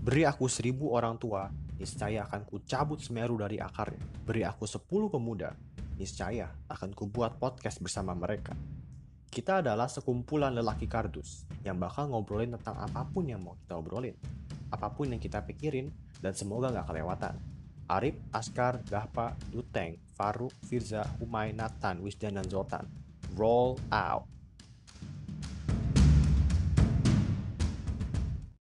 Beri aku seribu orang tua, niscaya akan kucabut semeru dari akarnya. Beri aku sepuluh pemuda, niscaya akan kubuat podcast bersama mereka. Kita adalah sekumpulan lelaki kardus yang bakal ngobrolin tentang apa pun yang mau kita obrolin. Apa pun yang kita pikirin, dan semoga nggak kelewatan. Arif, Askar, Gahpa, Duteng, Faruk, Firza, Humay, Nathan, Wisdan, dan Zoltan. Roll out!